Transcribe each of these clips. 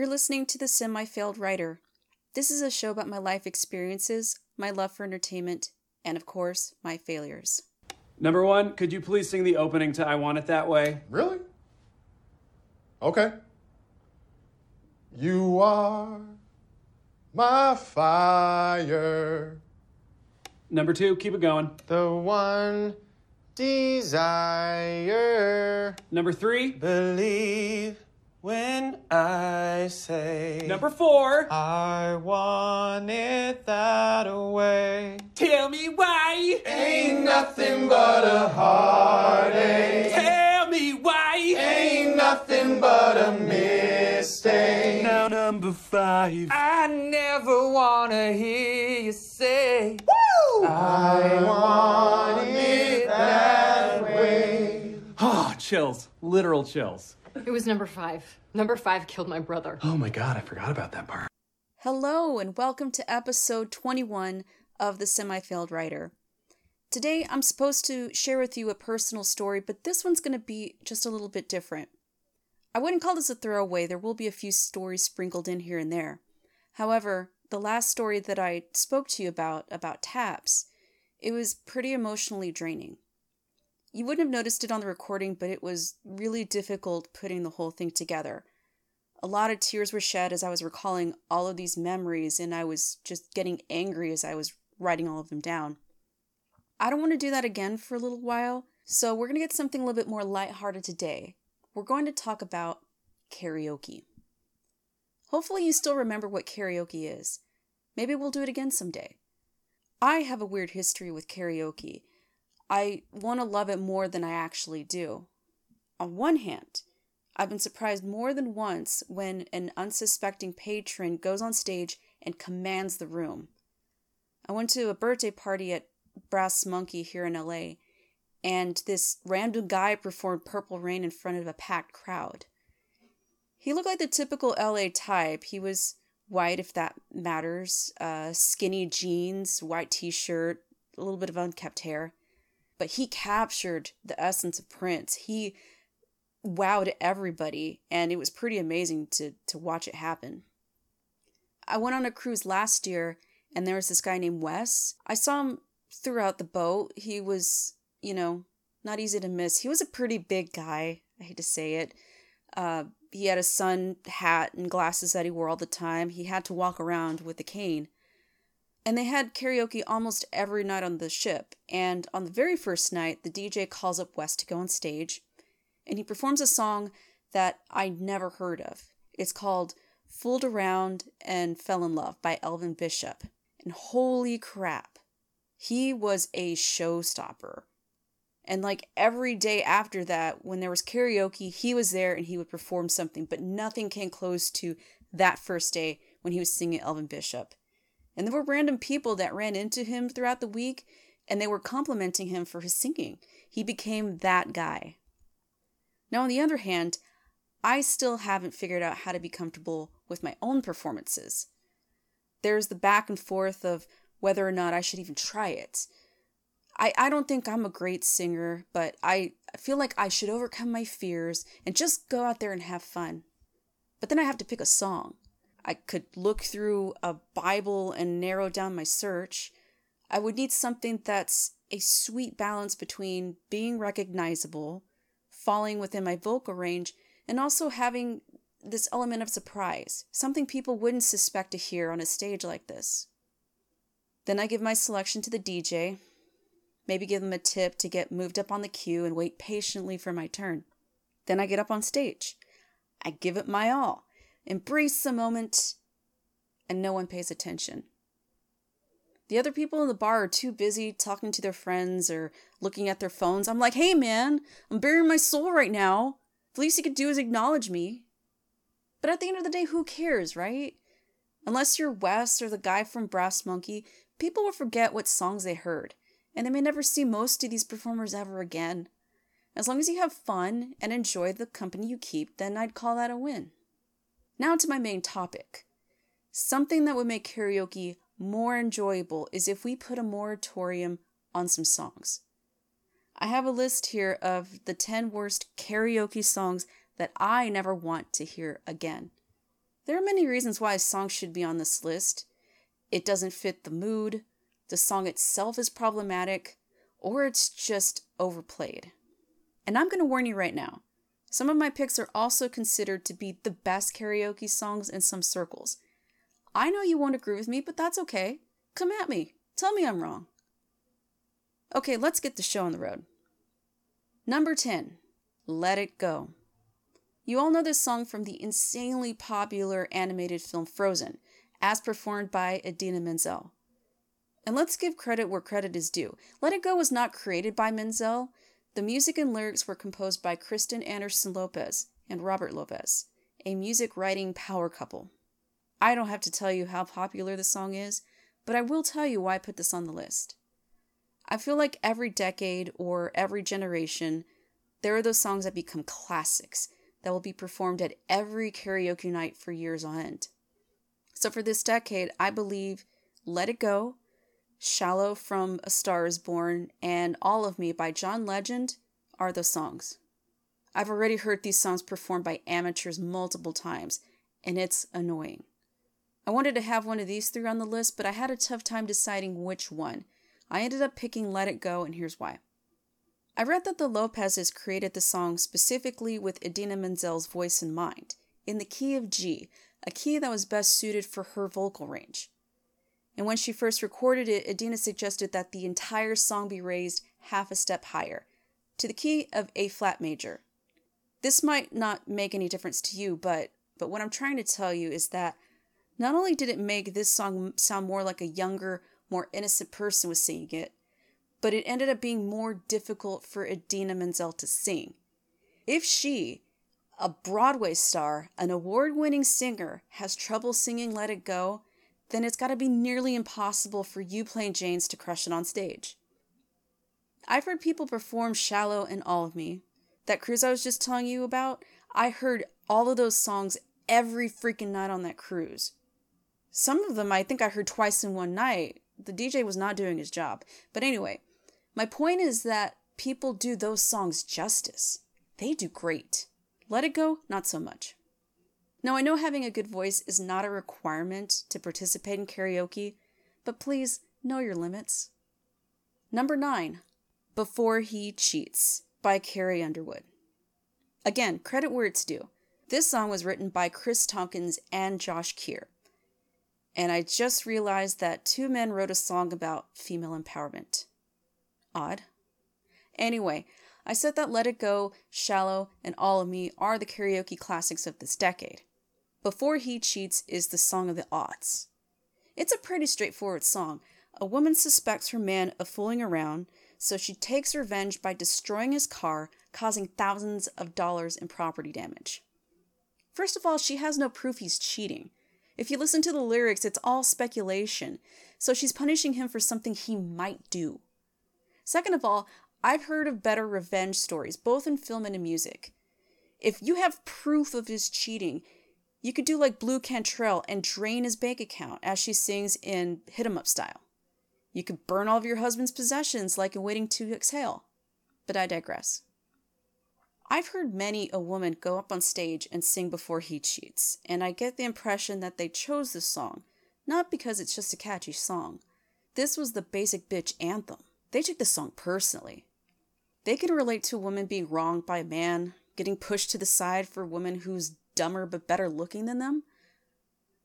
You're listening to The Semi Failed Writer. This is a show about my life experiences, my love for entertainment, and of course, my failures. Number one, could you please sing the opening to I Want It That Way? Really? Okay. You are my fire. Number two, keep it going. The one desire. Number three. Believe when I say. Number four. I want it that way. Tell me why. Ain't nothing but a heartache. Tell me why. Ain't nothing but a mistake. Now number five. I never wanna hear you say. I want it that way. Oh, chills. Literal chills. It was number five. Number five killed my brother. Oh my god, I forgot about that part. Hello, and welcome to episode 21 of The Semi Failed Writer. Today, I'm supposed to share with you a personal story, but this one's going to be just a little bit different. I wouldn't call this a throwaway, there will be a few stories sprinkled in here and there. However, the last story that I spoke to you about, about taps, it was pretty emotionally draining. You wouldn't have noticed it on the recording, but it was really difficult putting the whole thing together. A lot of tears were shed as I was recalling all of these memories, and I was just getting angry as I was writing all of them down. I don't want to do that again for a little while, so we're going to get something a little bit more lighthearted today. We're going to talk about karaoke. Hopefully, you still remember what karaoke is. Maybe we'll do it again someday. I have a weird history with karaoke. I want to love it more than I actually do. On one hand, I've been surprised more than once when an unsuspecting patron goes on stage and commands the room. I went to a birthday party at Brass Monkey here in LA, and this random guy performed Purple Rain in front of a packed crowd. He looked like the typical LA type. He was white, if that matters, uh, skinny jeans, white t shirt, a little bit of unkept hair. But he captured the essence of Prince. He wowed everybody, and it was pretty amazing to, to watch it happen. I went on a cruise last year, and there was this guy named Wes. I saw him throughout the boat. He was, you know, not easy to miss. He was a pretty big guy. I hate to say it. Uh, he had a sun hat and glasses that he wore all the time. He had to walk around with a cane. And they had karaoke almost every night on the ship. And on the very first night, the DJ calls up Wes to go on stage, and he performs a song that I'd never heard of. It's called Fooled Around and Fell in Love by Elvin Bishop. And holy crap, he was a showstopper. And like every day after that, when there was karaoke, he was there and he would perform something, but nothing came close to that first day when he was singing Elvin Bishop. And there were random people that ran into him throughout the week and they were complimenting him for his singing. He became that guy. Now, on the other hand, I still haven't figured out how to be comfortable with my own performances. There's the back and forth of whether or not I should even try it. I, I don't think I'm a great singer, but I feel like I should overcome my fears and just go out there and have fun. But then I have to pick a song. I could look through a Bible and narrow down my search. I would need something that's a sweet balance between being recognizable, falling within my vocal range, and also having this element of surprise, something people wouldn't suspect to hear on a stage like this. Then I give my selection to the DJ, maybe give them a tip to get moved up on the queue and wait patiently for my turn. Then I get up on stage. I give it my all, embrace the moment, and no one pays attention. The other people in the bar are too busy talking to their friends or looking at their phones. I'm like, hey man, I'm baring my soul right now. The least you could do is acknowledge me. But at the end of the day, who cares, right? Unless you're Wes or the guy from Brass Monkey, people will forget what songs they heard, and they may never see most of these performers ever again. As long as you have fun and enjoy the company you keep, then I'd call that a win. Now to my main topic. Something that would make karaoke more enjoyable is if we put a moratorium on some songs. I have a list here of the 10 worst karaoke songs that I never want to hear again. There are many reasons why a song should be on this list. It doesn't fit the mood, the song itself is problematic, or it's just overplayed. And I'm going to warn you right now some of my picks are also considered to be the best karaoke songs in some circles. I know you won't agree with me, but that's okay. Come at me. Tell me I'm wrong. Okay, let's get the show on the road. Number 10, Let It Go. You all know this song from the insanely popular animated film Frozen, as performed by Idina Menzel. And let's give credit where credit is due. Let It Go was not created by Menzel. The music and lyrics were composed by Kristen Anderson Lopez and Robert Lopez, a music writing power couple. I don't have to tell you how popular the song is, but I will tell you why I put this on the list. I feel like every decade or every generation, there are those songs that become classics that will be performed at every karaoke night for years on end. So for this decade, I believe Let It Go, Shallow from A Star is Born, and All of Me by John Legend are those songs. I've already heard these songs performed by amateurs multiple times, and it's annoying. I wanted to have one of these three on the list, but I had a tough time deciding which one. I ended up picking Let It Go, and here's why. I read that the Lopezes created the song specifically with Idina Menzel's voice in mind, in the key of G, a key that was best suited for her vocal range. And when she first recorded it, Idina suggested that the entire song be raised half a step higher, to the key of A flat major. This might not make any difference to you, but but what I'm trying to tell you is that not only did it make this song sound more like a younger, more innocent person was singing it, but it ended up being more difficult for Idina Menzel to sing. If she, a Broadway star, an award winning singer, has trouble singing Let It Go, then it's got to be nearly impossible for you plain Janes to crush it on stage. I've heard people perform Shallow and All of Me. That cruise I was just telling you about, I heard all of those songs every freaking night on that cruise. Some of them I think I heard twice in one night. The DJ was not doing his job. But anyway, my point is that people do those songs justice. They do great. Let It Go, not so much. Now, I know having a good voice is not a requirement to participate in karaoke, but please know your limits. Number 9, Before He Cheats by Carrie Underwood. Again, credit where it's due. This song was written by Chris Tompkins and Josh Kear and I just realized that two men wrote a song about female empowerment. Odd. Anyway, I said that Let It Go, Shallow, and All of Me are the karaoke classics of this decade. Before He Cheats is the song of the aughts. It's a pretty straightforward song. A woman suspects her man of fooling around, so she takes revenge by destroying his car, causing thousands of dollars in property damage. First of all, she has no proof he's cheating. If you listen to the lyrics, it's all speculation. So she's punishing him for something he might do. Second of all, I've heard of better revenge stories, both in film and in music. If you have proof of his cheating, you could do like Blu Cantrell and drain his bank account as she sings in Hit 'em Up style. You could burn all of your husband's possessions like in Waiting to Exhale. But I digress. I've heard many a woman go up on stage and sing before he cheats, and I get the impression that they chose this song, not because it's just a catchy song. This was the basic bitch anthem. They took the song personally. They can relate to a woman being wronged by a man, getting pushed to the side for a woman who's dumber but better looking than them.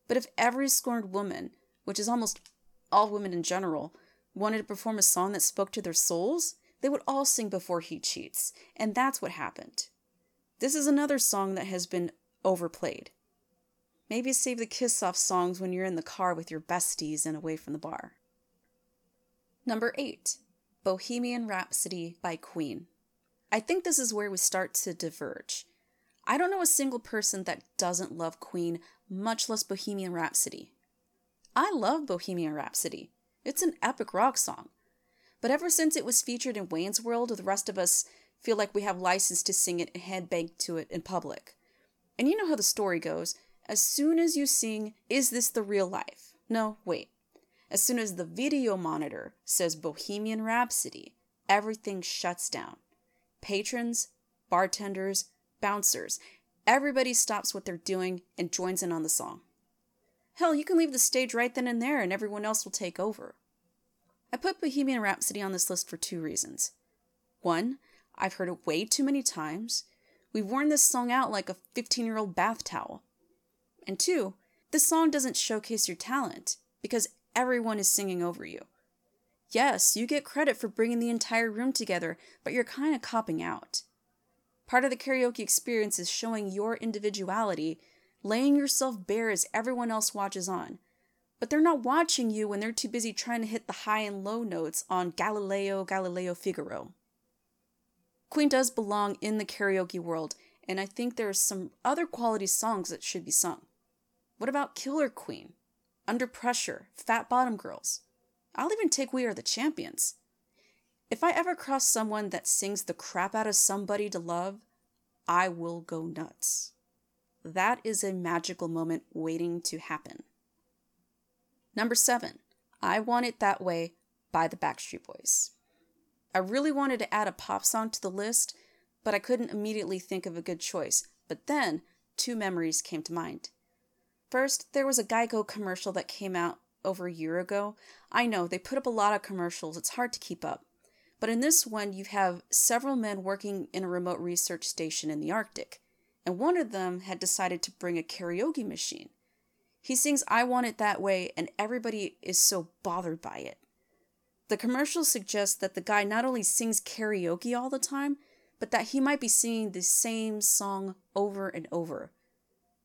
But if every scorned woman, which is almost all women in general, wanted to perform a song that spoke to their souls, they would all sing before he cheats, and that's what happened. This is another song that has been overplayed. Maybe save the kiss off songs when you're in the car with your besties and away from the bar. Number 8 Bohemian Rhapsody by Queen. I think this is where we start to diverge. I don't know a single person that doesn't love Queen, much less Bohemian Rhapsody. I love Bohemian Rhapsody. It's an epic rock song. But ever since it was featured in Wayne's World, the rest of us feel like we have license to sing it and headbang to it in public. And you know how the story goes. As soon as you sing, Is this the real life? No, wait. As soon as the video monitor says Bohemian Rhapsody, everything shuts down. Patrons, bartenders, bouncers, everybody stops what they're doing and joins in on the song. Hell, you can leave the stage right then and there and everyone else will take over. I put Bohemian Rhapsody on this list for two reasons. One, I've heard it way too many times. We've worn this song out like a 15 year old bath towel. And two, this song doesn't showcase your talent because everyone is singing over you. Yes, you get credit for bringing the entire room together, but you're kind of copping out. Part of the karaoke experience is showing your individuality, laying yourself bare as everyone else watches on. But they're not watching you when they're too busy trying to hit the high and low notes on Galileo Galileo Figaro. Queen does belong in the karaoke world, and I think there are some other quality songs that should be sung. What about Killer Queen? Under Pressure, Fat Bottom Girls? I'll even take We Are the Champions. If I ever cross someone that sings the crap out of somebody to love, I will go nuts. That is a magical moment waiting to happen. Number seven, I Want It That Way by the Backstreet Boys. I really wanted to add a pop song to the list, but I couldn't immediately think of a good choice. But then, two memories came to mind. First, there was a Geico commercial that came out over a year ago. I know, they put up a lot of commercials, it's hard to keep up. But in this one, you have several men working in a remote research station in the Arctic, and one of them had decided to bring a karaoke machine. He sings I Want It That Way, and everybody is so bothered by it. The commercial suggests that the guy not only sings karaoke all the time, but that he might be singing the same song over and over.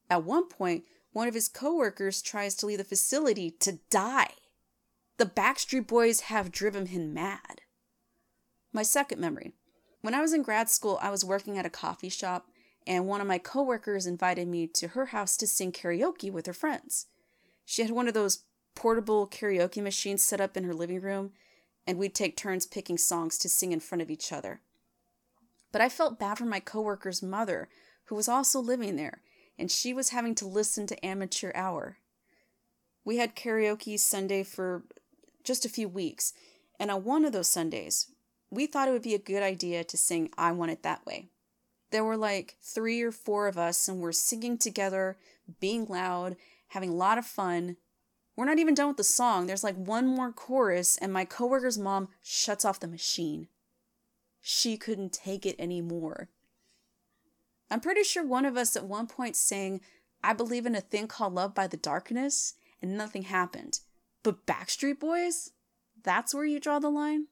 At one point, one of his coworkers tries to leave the facility to die. The Backstreet Boys have driven him mad. My second memory. When I was in grad school, I was working at a coffee shop, and one of my coworkers invited me to her house to sing karaoke with her friends. She had one of those portable karaoke machines set up in her living room, and we'd take turns picking songs to sing in front of each other. But I felt bad for my coworker's mother, who was also living there, and she was having to listen to Amateur Hour. We had karaoke Sunday for just a few weeks, and on one of those Sundays, we thought it would be a good idea to sing I Want It That Way. There were like three or four of us, and we're singing together, being loud, having a lot of fun. We're not even done with the song. There's like one more chorus, and my coworker's mom shuts off the machine. She couldn't take it anymore. I'm pretty sure one of us at one point sang, I believe in a thing called love by the darkness, and nothing happened. But Backstreet Boys? That's where you draw the line?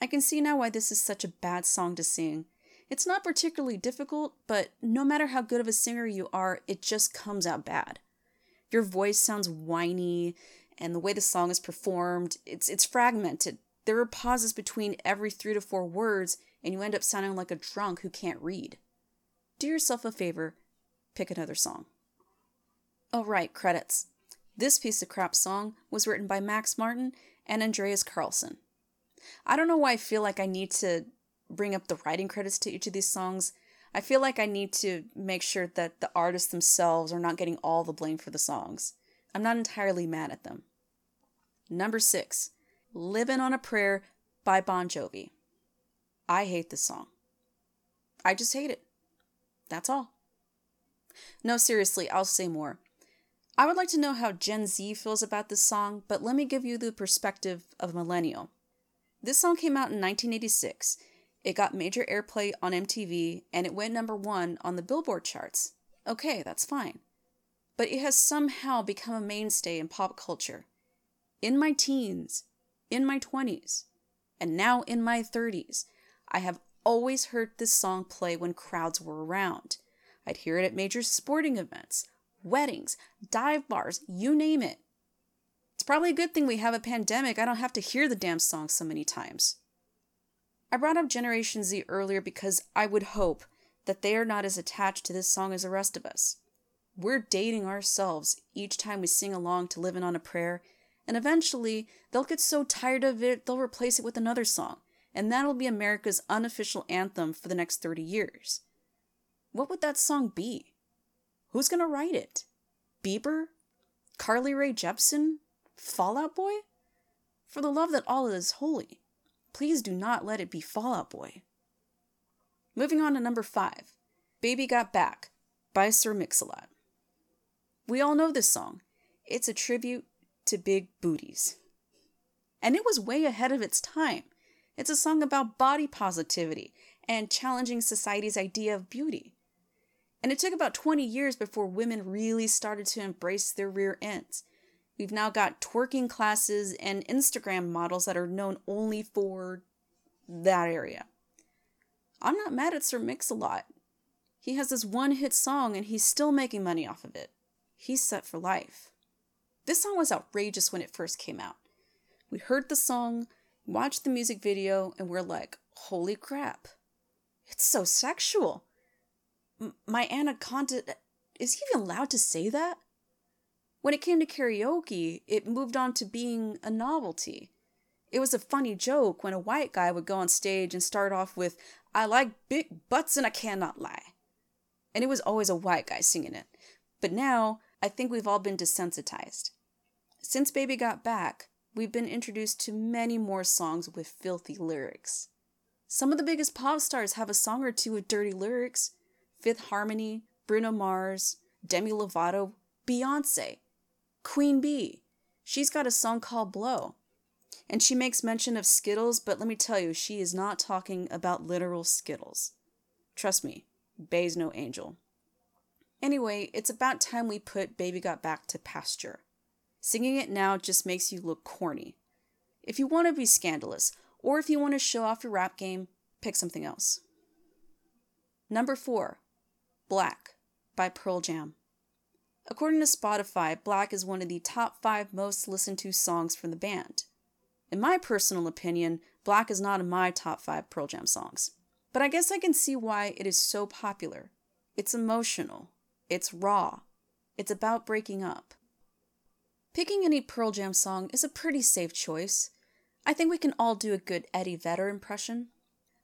I can see now why this is such a bad song to sing. It's not particularly difficult, but no matter how good of a singer you are, it just comes out bad. Your voice sounds whiny, and the way the song is performed, it's it's fragmented. There are pauses between every 3 to 4 words, and you end up sounding like a drunk who can't read. Do yourself a favor, pick another song. Oh right, credits. This piece of crap song was written by Max Martin and Andreas Carlsson. I don't know why I feel like I need to bring up the writing credits to each of these songs. I feel like I need to make sure that the artists themselves are not getting all the blame for the songs. I'm not entirely mad at them. Number six, Living on a Prayer by Bon Jovi. I hate this song. I just hate it. That's all. No, seriously, I'll say more. I would like to know how Gen Z feels about this song, but let me give you the perspective of a millennial. This song came out in 1986. It got major airplay on MTV and it went number one on the Billboard charts. Okay, that's fine. But it has somehow become a mainstay in pop culture. In my teens, in my 20s, and now in my 30s, I have always heard this song play when crowds were around. I'd hear it at major sporting events, weddings, dive bars, you name it. Probably a good thing we have a pandemic. I don't have to hear the damn song so many times. I brought up Generation Z earlier because I would hope that they are not as attached to this song as the rest of us. We're dating ourselves each time we sing along to Living on a Prayer, and eventually they'll get so tired of it they'll replace it with another song and that'll be America's unofficial anthem for the next 30 years. What would that song be? Who's to write it? Bieber? Carly Rae Jepsen? Fall Out Boy? For the love that all is holy, please do not let it be Fall Out Boy. Moving on to number five Baby Got Back by Sir Mix-a-Lot. We all know this song. It's a tribute to big booties. And it was way ahead of its time. It's a song about body positivity and challenging society's idea of beauty. And it took about 20 years before women really started to embrace their rear ends. We've now got twerking classes and Instagram models that are known only for that area. I'm not mad at Sir Mix-a-Lot. He has this one hit song and he's still making money off of it. He's set for life. This song was outrageous when it first came out. We heard the song, watched the music video, and we're like, holy crap. It's so sexual. M- my anaconda. Is he even allowed to say that? When it came to karaoke, it moved on to being a novelty. It was a funny joke when a white guy would go on stage and start off with, I like big butts and I cannot lie. And it was always a white guy singing it. But now, I think we've all been desensitized. Since Baby Got Back, we've been introduced to many more songs with filthy lyrics. Some of the biggest pop stars have a song or two with dirty lyrics Fifth Harmony, Bruno Mars, Demi Lovato, Beyonce, Queen Bey. She's got a song called Blow. And she makes mention of Skittles, but let me tell you, she is not talking about literal Skittles. Trust me, Bey's no angel. Anyway, it's about time we put Baby Got Back to pasture. Singing it now just makes you look corny. If you want to be scandalous, or if you want to show off your rap game, pick something else. Number 4. Black by Pearl Jam. According to Spotify, Black is one of the top 5 most listened to songs from the band. In my personal opinion, Black is not in my top 5 Pearl Jam songs. But I guess I can see why it is so popular. It's emotional. It's raw. It's about breaking up. Picking any Pearl Jam song is a pretty safe choice. I think we can all do a good Eddie Vedder impression.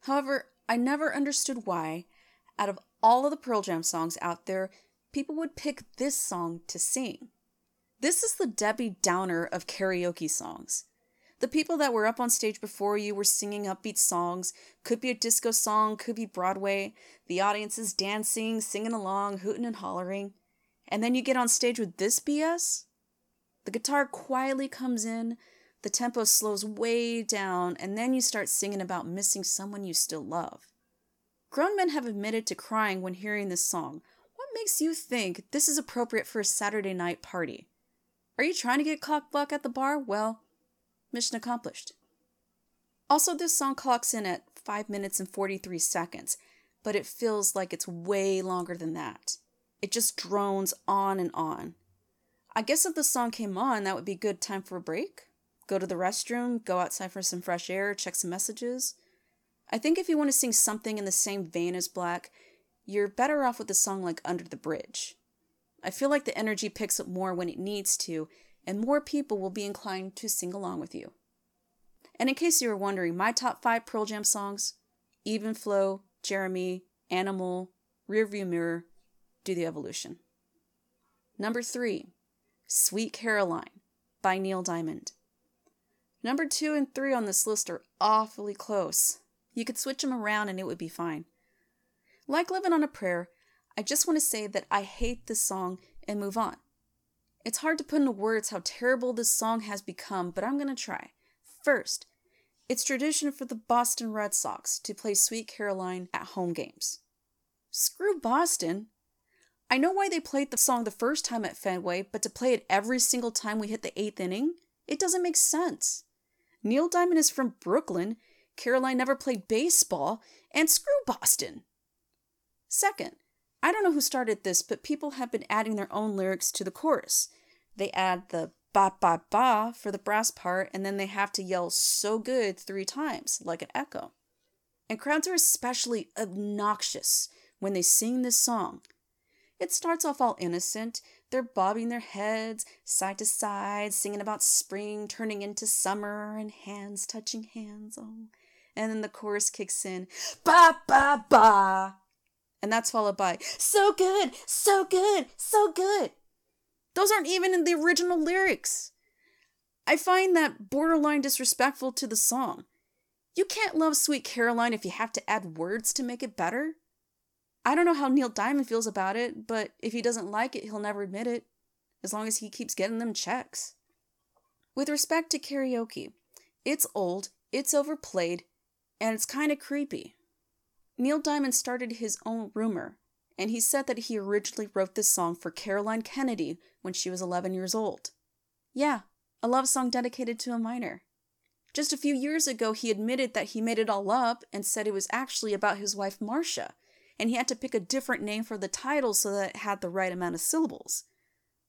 However, I never understood why, out of all of the Pearl Jam songs out there, people would pick this song to sing. This is the Debbie Downer of karaoke songs. The people that were up on stage before you were singing upbeat songs, could be a disco song, could be Broadway. The audience is dancing, singing along, hooting and hollering. And then you get on stage with this BS? The guitar quietly comes in, the tempo slows way down, and then you start singing about missing someone you still love. Grown men have admitted to crying when hearing this song. Makes you think this is appropriate for a Saturday night party? Are you trying to get cock block at the bar? Well, mission accomplished. Also, this song clocks in at 5 minutes and 43 seconds, but it feels like it's way longer than that. It just drones on and on. I guess if the song came on, that would be good time for a break. Go to the restroom, go outside for some fresh air, check some messages. I think if you want to sing something in the same vein as Black, you're better off with a song like Under the Bridge. I feel like the energy picks up more when it needs to, and more people will be inclined to sing along with you. And in case you were wondering, my top five Pearl Jam songs Even Flow, Jeremy, Animal, Rearview Mirror, Do the Evolution. Number three, Sweet Caroline by Neil Diamond. Number two and three on this list are awfully close. You could switch them around and it would be fine. Like Living on a Prayer, I just want to say that I hate this song and move on. It's hard to put into words how terrible this song has become, but I'm going to try. First, it's tradition for the Boston Red Sox to play Sweet Caroline at home games. Screw Boston. I know why they played the song the first time at Fenway, but to play it every single time we hit the eighth inning? It doesn't make sense. Neil Diamond is from Brooklyn, Caroline never played baseball, and screw Boston. Second, I don't know who started this, but people have been adding their own lyrics to the chorus. They add the ba ba ba for the brass part, and then they have to yell so good three times, like an echo. And crowds are especially obnoxious when they sing this song. It starts off all innocent. They're bobbing their heads side to side, singing about spring turning into summer and hands touching hands. Oh. And then the chorus kicks in, ba ba ba. And that's followed by, so good, so good, so good. Those aren't even in the original lyrics. I find that borderline disrespectful to the song. You can't love Sweet Caroline if you have to add words to make it better. I don't know how Neil Diamond feels about it, but if he doesn't like it, he'll never admit it, as long as he keeps getting them checks. With respect to karaoke, it's old, it's overplayed, and it's kind of creepy. Neil Diamond started his own rumor, and he said that he originally wrote this song for Caroline Kennedy when she was 11 years old. Yeah, a love song dedicated to a minor. Just a few years ago, he admitted that he made it all up and said it was actually about his wife Marcia, and he had to pick a different name for the title so that it had the right amount of syllables.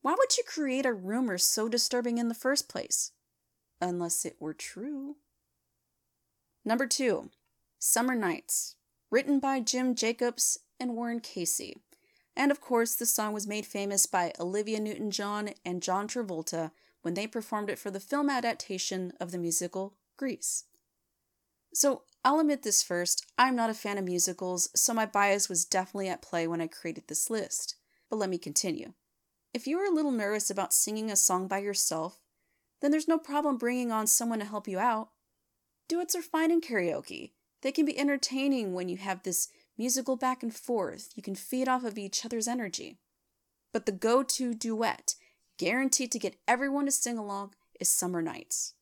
Why would you create a rumor so disturbing in the first place? Unless it were true. Number two, Summer Nights, written by Jim Jacobs and Warren Casey. And of course, the song was made famous by Olivia Newton John and John Travolta when they performed it for the film adaptation of the musical Grease. So, I'll admit this first I'm not a fan of musicals, so my bias was definitely at play when I created this list. But let me continue. If you are a little nervous about singing a song by yourself, then there's no problem bringing on someone to help you out. Duets are fine in karaoke. They can be entertaining when you have this musical back and forth. You can feed off of each other's energy. But the go to duet, guaranteed to get everyone to sing along, is Summer Nights.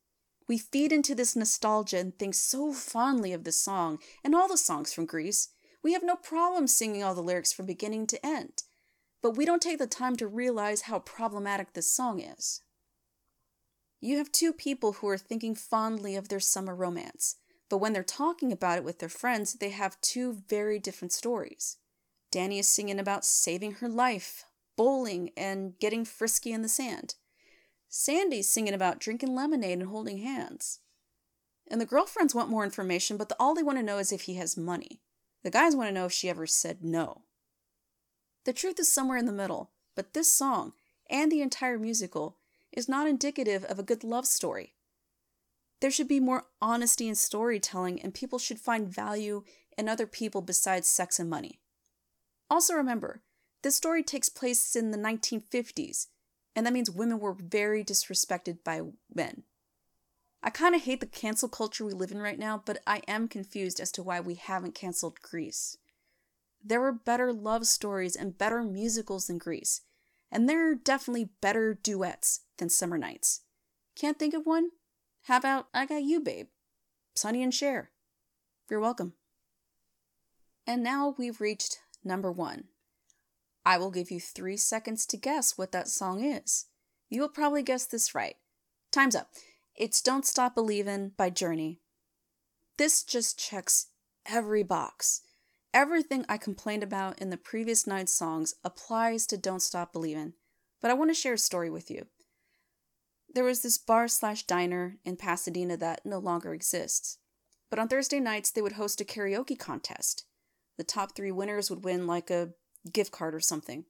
We feed into this nostalgia and think so fondly of this song and all the songs from Grease. We have no problem singing all the lyrics from beginning to end. But we don't take the time to realize how problematic this song is. You have two people who are thinking fondly of their summer romance, but when they're talking about it with their friends, they have two very different stories. Danny is singing about saving her life, bowling, and getting frisky in the sand. Sandy's singing about drinking lemonade and holding hands. And the girlfriends want more information, but the, all they want to know is if he has money. The guys want to know if she ever said no. The truth is somewhere in the middle, but this song, and the entire musical, is not indicative of a good love story. There should be more honesty in storytelling, and people should find value in other people besides sex and money. Also, remember, this story takes place in the 1950s, and that means women were very disrespected by men. I kind of hate the cancel culture we live in right now, but I am confused as to why we haven't canceled Grease. There were better love stories and better musicals than Grease, and there are definitely better duets than Summer Nights. Can't think of one? How about I Got You, Babe? Sonny and Cher. You're welcome. And now we've reached number one. I will give you three seconds to guess what that song is. You will probably guess this right. Time's up. It's Don't Stop Believin' by Journey. This just checks every box. Everything I complained about in the previous nine songs applies to Don't Stop Believin', but I want to share a story with you. There was this bar slash diner in Pasadena that no longer exists. But on Thursday nights, they would host a karaoke contest. The top three winners would win like a gift card or something.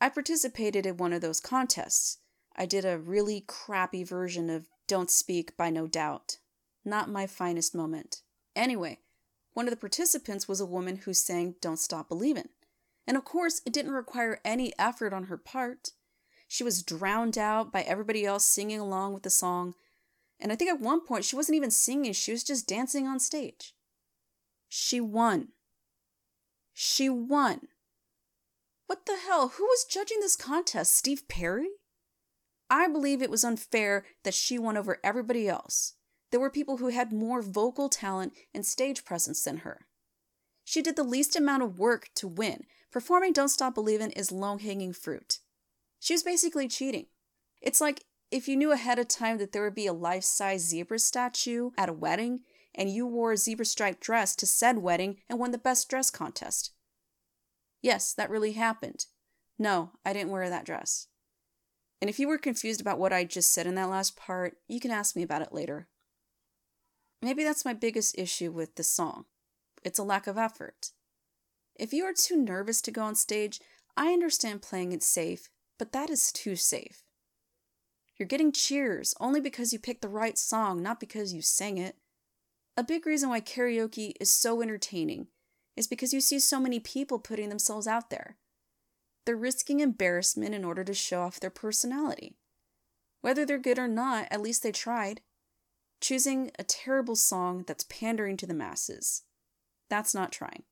I participated in one of those contests. I did a really crappy version of Don't Speak by No Doubt. Not my finest moment. Anyway, one of the participants was a woman who sang Don't Stop Believin'. And of course, it didn't require any effort on her part. She was drowned out by everybody else singing along with the song. And I think at one point she wasn't even singing, she was just dancing on stage. She won. She won. What the hell? Who was judging this contest? Steve Perry? I believe it was unfair that she won over everybody else. There were people who had more vocal talent and stage presence than her. She did the least amount of work to win. Performing Don't Stop Believin' is low hanging fruit. She was basically cheating. It's like if you knew ahead of time that there would be a life size zebra statue at a wedding and you wore a zebra striped dress to said wedding and won the best dress contest. Yes, that really happened. No, I didn't wear that dress. And if you were confused about what I just said in that last part, you can ask me about it later. Maybe that's my biggest issue with this song. It's a lack of effort. If you are too nervous to go on stage, I understand playing it safe but that is too safe. You're getting cheers only because you picked the right song, not because you sang it. A big reason why karaoke is so entertaining is because you see so many people putting themselves out there. They're risking embarrassment in order to show off their personality. Whether they're good or not, at least they tried. Choosing a terrible song that's pandering to the masses. That's not trying.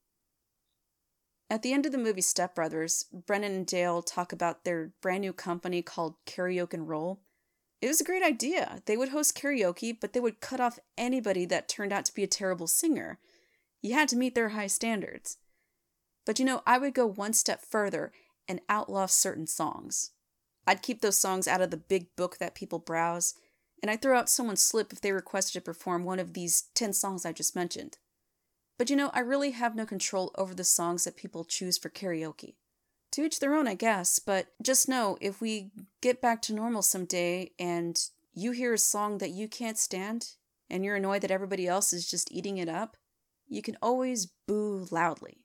At the end of the movie Step Brothers, Brennan and Dale talk about their brand new company called Karaoke and Roll. It was a great idea. They would host karaoke, but they would cut off anybody that turned out to be a terrible singer. You had to meet their high standards. But you know, I would go one step further and outlaw certain songs. I'd keep those songs out of the big book that people browse, and I'd throw out someone's slip if they requested to perform one of these 10 songs I just mentioned. But you know, I really have no control over the songs that people choose for karaoke. To each their own, I guess, but just know if we get back to normal someday and you hear a song that you can't stand and you're annoyed that everybody else is just eating it up, you can always boo loudly.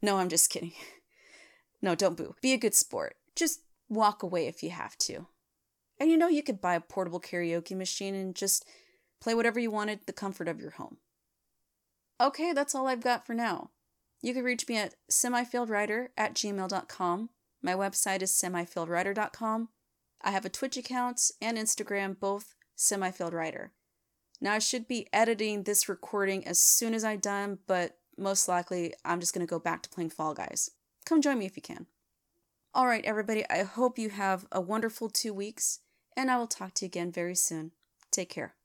No, I'm just kidding. No, don't boo. Be a good sport. Just walk away if you have to. And you know, you could buy a portable karaoke machine and just play whatever you want at the comfort of your home. Okay, that's all I've got for now. You can reach me at semifailedwriter at gmail.com. My website is semifailedwriter.com. I have a Twitch account and Instagram, both semifailedwriter. Now, I should be editing this recording as soon as I'm done, but most likely I'm just going to go back to playing Fall Guys. Come join me if you can. All right, everybody, I hope you have a wonderful two weeks, and I will talk to you again very soon. Take care.